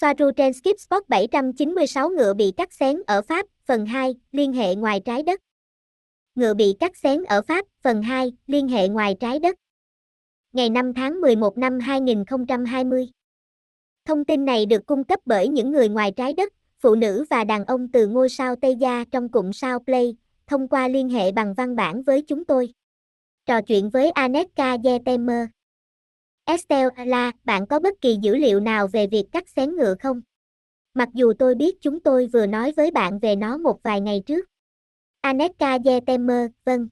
Soaru trên Skip Spot 796 ngựa bị cắt xén ở Pháp, phần 2, liên hệ ngoài trái đất. Ngựa bị cắt xén ở Pháp, phần 2, liên hệ ngoài trái đất. Ngày 5 tháng 11 năm 2020. Thông tin này được cung cấp bởi những người ngoài trái đất, phụ nữ và đàn ông từ ngôi sao Tây Gia trong cụm sao Play, thông qua liên hệ bằng văn bản với chúng tôi. Trò chuyện với Aneka Yetemer. Estella, bạn có bất kỳ dữ liệu nào về việc cắt xén ngựa không? Mặc dù tôi biết chúng tôi vừa nói với bạn về nó một vài ngày trước. Anetka Yetemer, vâng.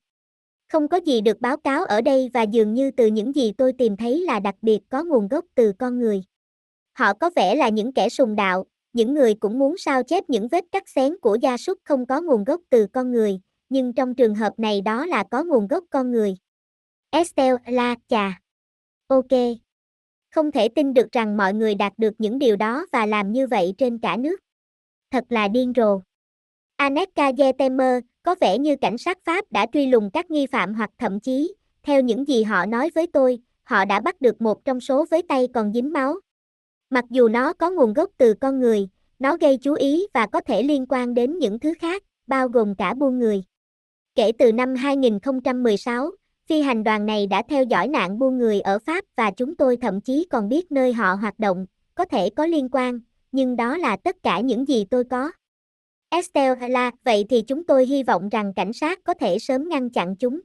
Không có gì được báo cáo ở đây và dường như từ những gì tôi tìm thấy là đặc biệt có nguồn gốc từ con người. Họ có vẻ là những kẻ sùng đạo, những người cũng muốn sao chép những vết cắt xén của gia súc không có nguồn gốc từ con người, nhưng trong trường hợp này đó là có nguồn gốc con người. Estelle la chà. Ok. Không thể tin được rằng mọi người đạt được những điều đó và làm như vậy trên cả nước. Thật là điên rồ. Aneka Yetemer, có vẻ như cảnh sát Pháp đã truy lùng các nghi phạm hoặc thậm chí, theo những gì họ nói với tôi, họ đã bắt được một trong số với tay còn dính máu. Mặc dù nó có nguồn gốc từ con người, nó gây chú ý và có thể liên quan đến những thứ khác, bao gồm cả buôn người. Kể từ năm 2016, phi hành đoàn này đã theo dõi nạn buôn người ở Pháp và chúng tôi thậm chí còn biết nơi họ hoạt động, có thể có liên quan, nhưng đó là tất cả những gì tôi có. Estelle vậy thì chúng tôi hy vọng rằng cảnh sát có thể sớm ngăn chặn chúng.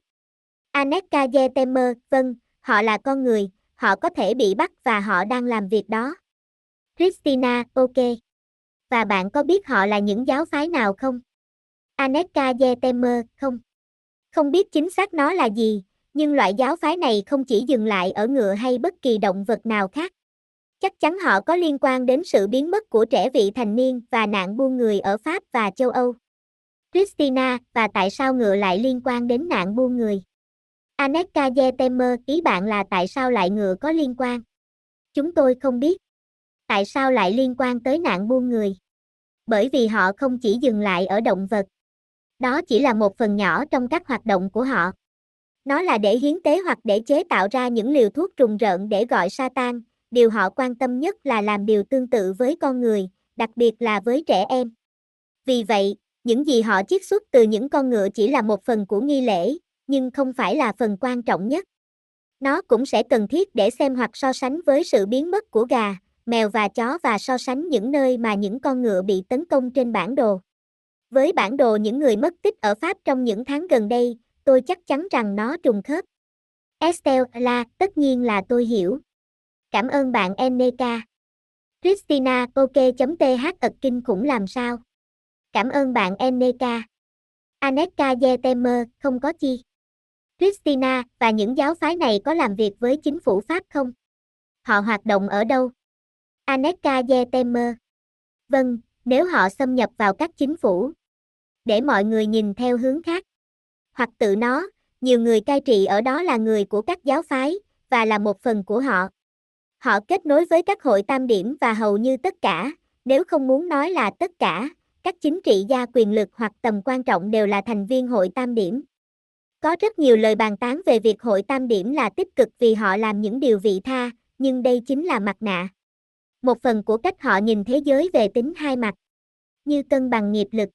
Aneka Yetemer, vâng, họ là con người, họ có thể bị bắt và họ đang làm việc đó. Christina, ok. Và bạn có biết họ là những giáo phái nào không? Aneka Yetemer, không. Không biết chính xác nó là gì, nhưng loại giáo phái này không chỉ dừng lại ở ngựa hay bất kỳ động vật nào khác. Chắc chắn họ có liên quan đến sự biến mất của trẻ vị thành niên và nạn buôn người ở Pháp và châu Âu. Christina, và tại sao ngựa lại liên quan đến nạn buôn người? Aneka Yetemer, ý bạn là tại sao lại ngựa có liên quan? Chúng tôi không biết. Tại sao lại liên quan tới nạn buôn người? Bởi vì họ không chỉ dừng lại ở động vật. Đó chỉ là một phần nhỏ trong các hoạt động của họ. Nó là để hiến tế hoặc để chế tạo ra những liều thuốc trùng rợn để gọi Satan, điều họ quan tâm nhất là làm điều tương tự với con người, đặc biệt là với trẻ em. Vì vậy, những gì họ chiết xuất từ những con ngựa chỉ là một phần của nghi lễ, nhưng không phải là phần quan trọng nhất. Nó cũng sẽ cần thiết để xem hoặc so sánh với sự biến mất của gà, mèo và chó và so sánh những nơi mà những con ngựa bị tấn công trên bản đồ. Với bản đồ những người mất tích ở Pháp trong những tháng gần đây, tôi chắc chắn rằng nó trùng khớp. Estelle là, tất nhiên là tôi hiểu. Cảm ơn bạn Eneka. Christina ok.th ật kinh khủng làm sao? Cảm ơn bạn Eneka. Aneka Yetemer, không có chi. Christina, và những giáo phái này có làm việc với chính phủ Pháp không? Họ hoạt động ở đâu? Aneka Yetemer. Vâng, nếu họ xâm nhập vào các chính phủ. Để mọi người nhìn theo hướng khác. Hoặc tự nó, nhiều người cai trị ở đó là người của các giáo phái, và là một phần của họ. Họ kết nối với các hội tam điểm và hầu như tất cả, nếu không muốn nói là tất cả, các chính trị gia quyền lực hoặc tầm quan trọng đều là thành viên hội tam điểm. Có rất nhiều lời bàn tán về việc hội tam điểm là tích cực vì họ làm những điều vị tha, nhưng đây chính là mặt nạ. Một phần của cách họ nhìn thế giới về tính hai mặt. Như cân bằng nghiệp lực.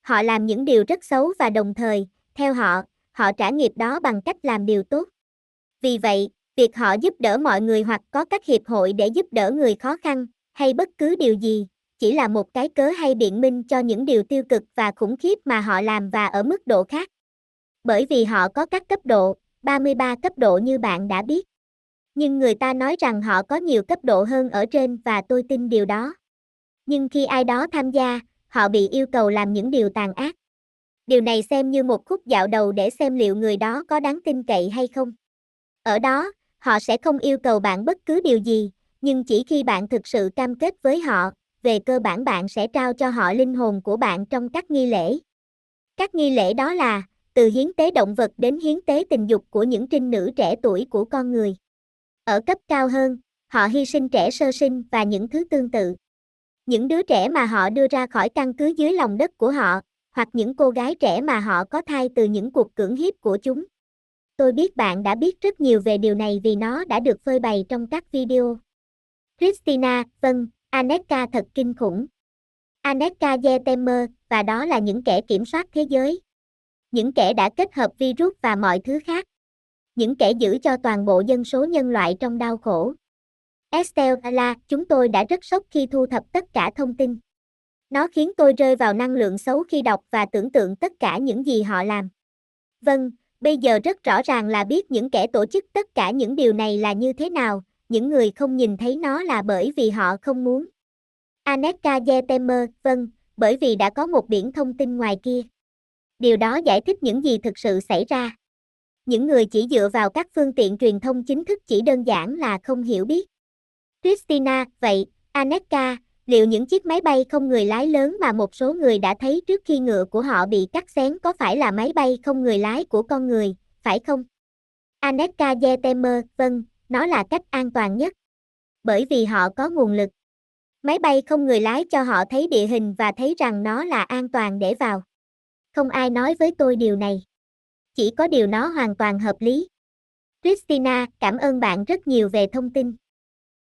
Họ làm những điều rất xấu và đồng thời, theo họ, họ trả nghiệp đó bằng cách làm điều tốt. Vì vậy, việc họ giúp đỡ mọi người hoặc có các hiệp hội để giúp đỡ người khó khăn, hay bất cứ điều gì, chỉ là một cái cớ hay biện minh cho những điều tiêu cực và khủng khiếp mà họ làm và ở mức độ khác. Bởi vì họ có các cấp độ, 33 cấp độ như bạn đã biết. Nhưng người ta nói rằng họ có nhiều cấp độ hơn ở trên và tôi tin điều đó. Nhưng khi ai đó tham gia, họ bị yêu cầu làm những điều tàn ác. Điều này xem như một khúc dạo đầu để xem liệu người đó có đáng tin cậy hay không. Ở đó, họ sẽ không yêu cầu bạn bất cứ điều gì, nhưng chỉ khi bạn thực sự cam kết với họ, về cơ bản bạn sẽ trao cho họ linh hồn của bạn trong các nghi lễ. Các nghi lễ đó là, từ hiến tế động vật đến hiến tế tình dục của những trinh nữ trẻ tuổi của con người. Ở cấp cao hơn, họ hy sinh trẻ sơ sinh và những thứ tương tự. Những đứa trẻ mà họ đưa ra khỏi căn cứ dưới lòng đất của họ, hoặc những cô gái trẻ mà họ có thai từ những cuộc cưỡng hiếp của chúng. Tôi biết bạn đã biết rất nhiều về điều này vì nó đã được phơi bày trong các video. Christina, vâng, Aneka thật kinh khủng. Aneka Yetemer, và đó là những kẻ kiểm soát thế giới. Những kẻ đã kết hợp virus và mọi thứ khác. Những kẻ giữ cho toàn bộ dân số nhân loại trong đau khổ. Estelle chúng tôi đã rất sốc khi thu thập tất cả thông tin. Nó khiến tôi rơi vào năng lượng xấu khi đọc và tưởng tượng tất cả những gì họ làm. Vâng, bây giờ rất rõ ràng là biết những kẻ tổ chức tất cả những điều này là như thế nào, những người không nhìn thấy nó là bởi vì họ không muốn. Aneka Yetemer, vâng, bởi vì đã có một biển thông tin ngoài kia. Điều đó giải thích những gì thực sự xảy ra. Những người chỉ dựa vào các phương tiện truyền thông chính thức chỉ đơn giản là không hiểu biết. Christina, vậy, Aneka, liệu những chiếc máy bay không người lái lớn mà một số người đã thấy trước khi ngựa của họ bị cắt xén có phải là máy bay không người lái của con người, phải không? Aneka Yetemer, vâng, nó là cách an toàn nhất. Bởi vì họ có nguồn lực. Máy bay không người lái cho họ thấy địa hình và thấy rằng nó là an toàn để vào. Không ai nói với tôi điều này. Chỉ có điều nó hoàn toàn hợp lý. Christina, cảm ơn bạn rất nhiều về thông tin.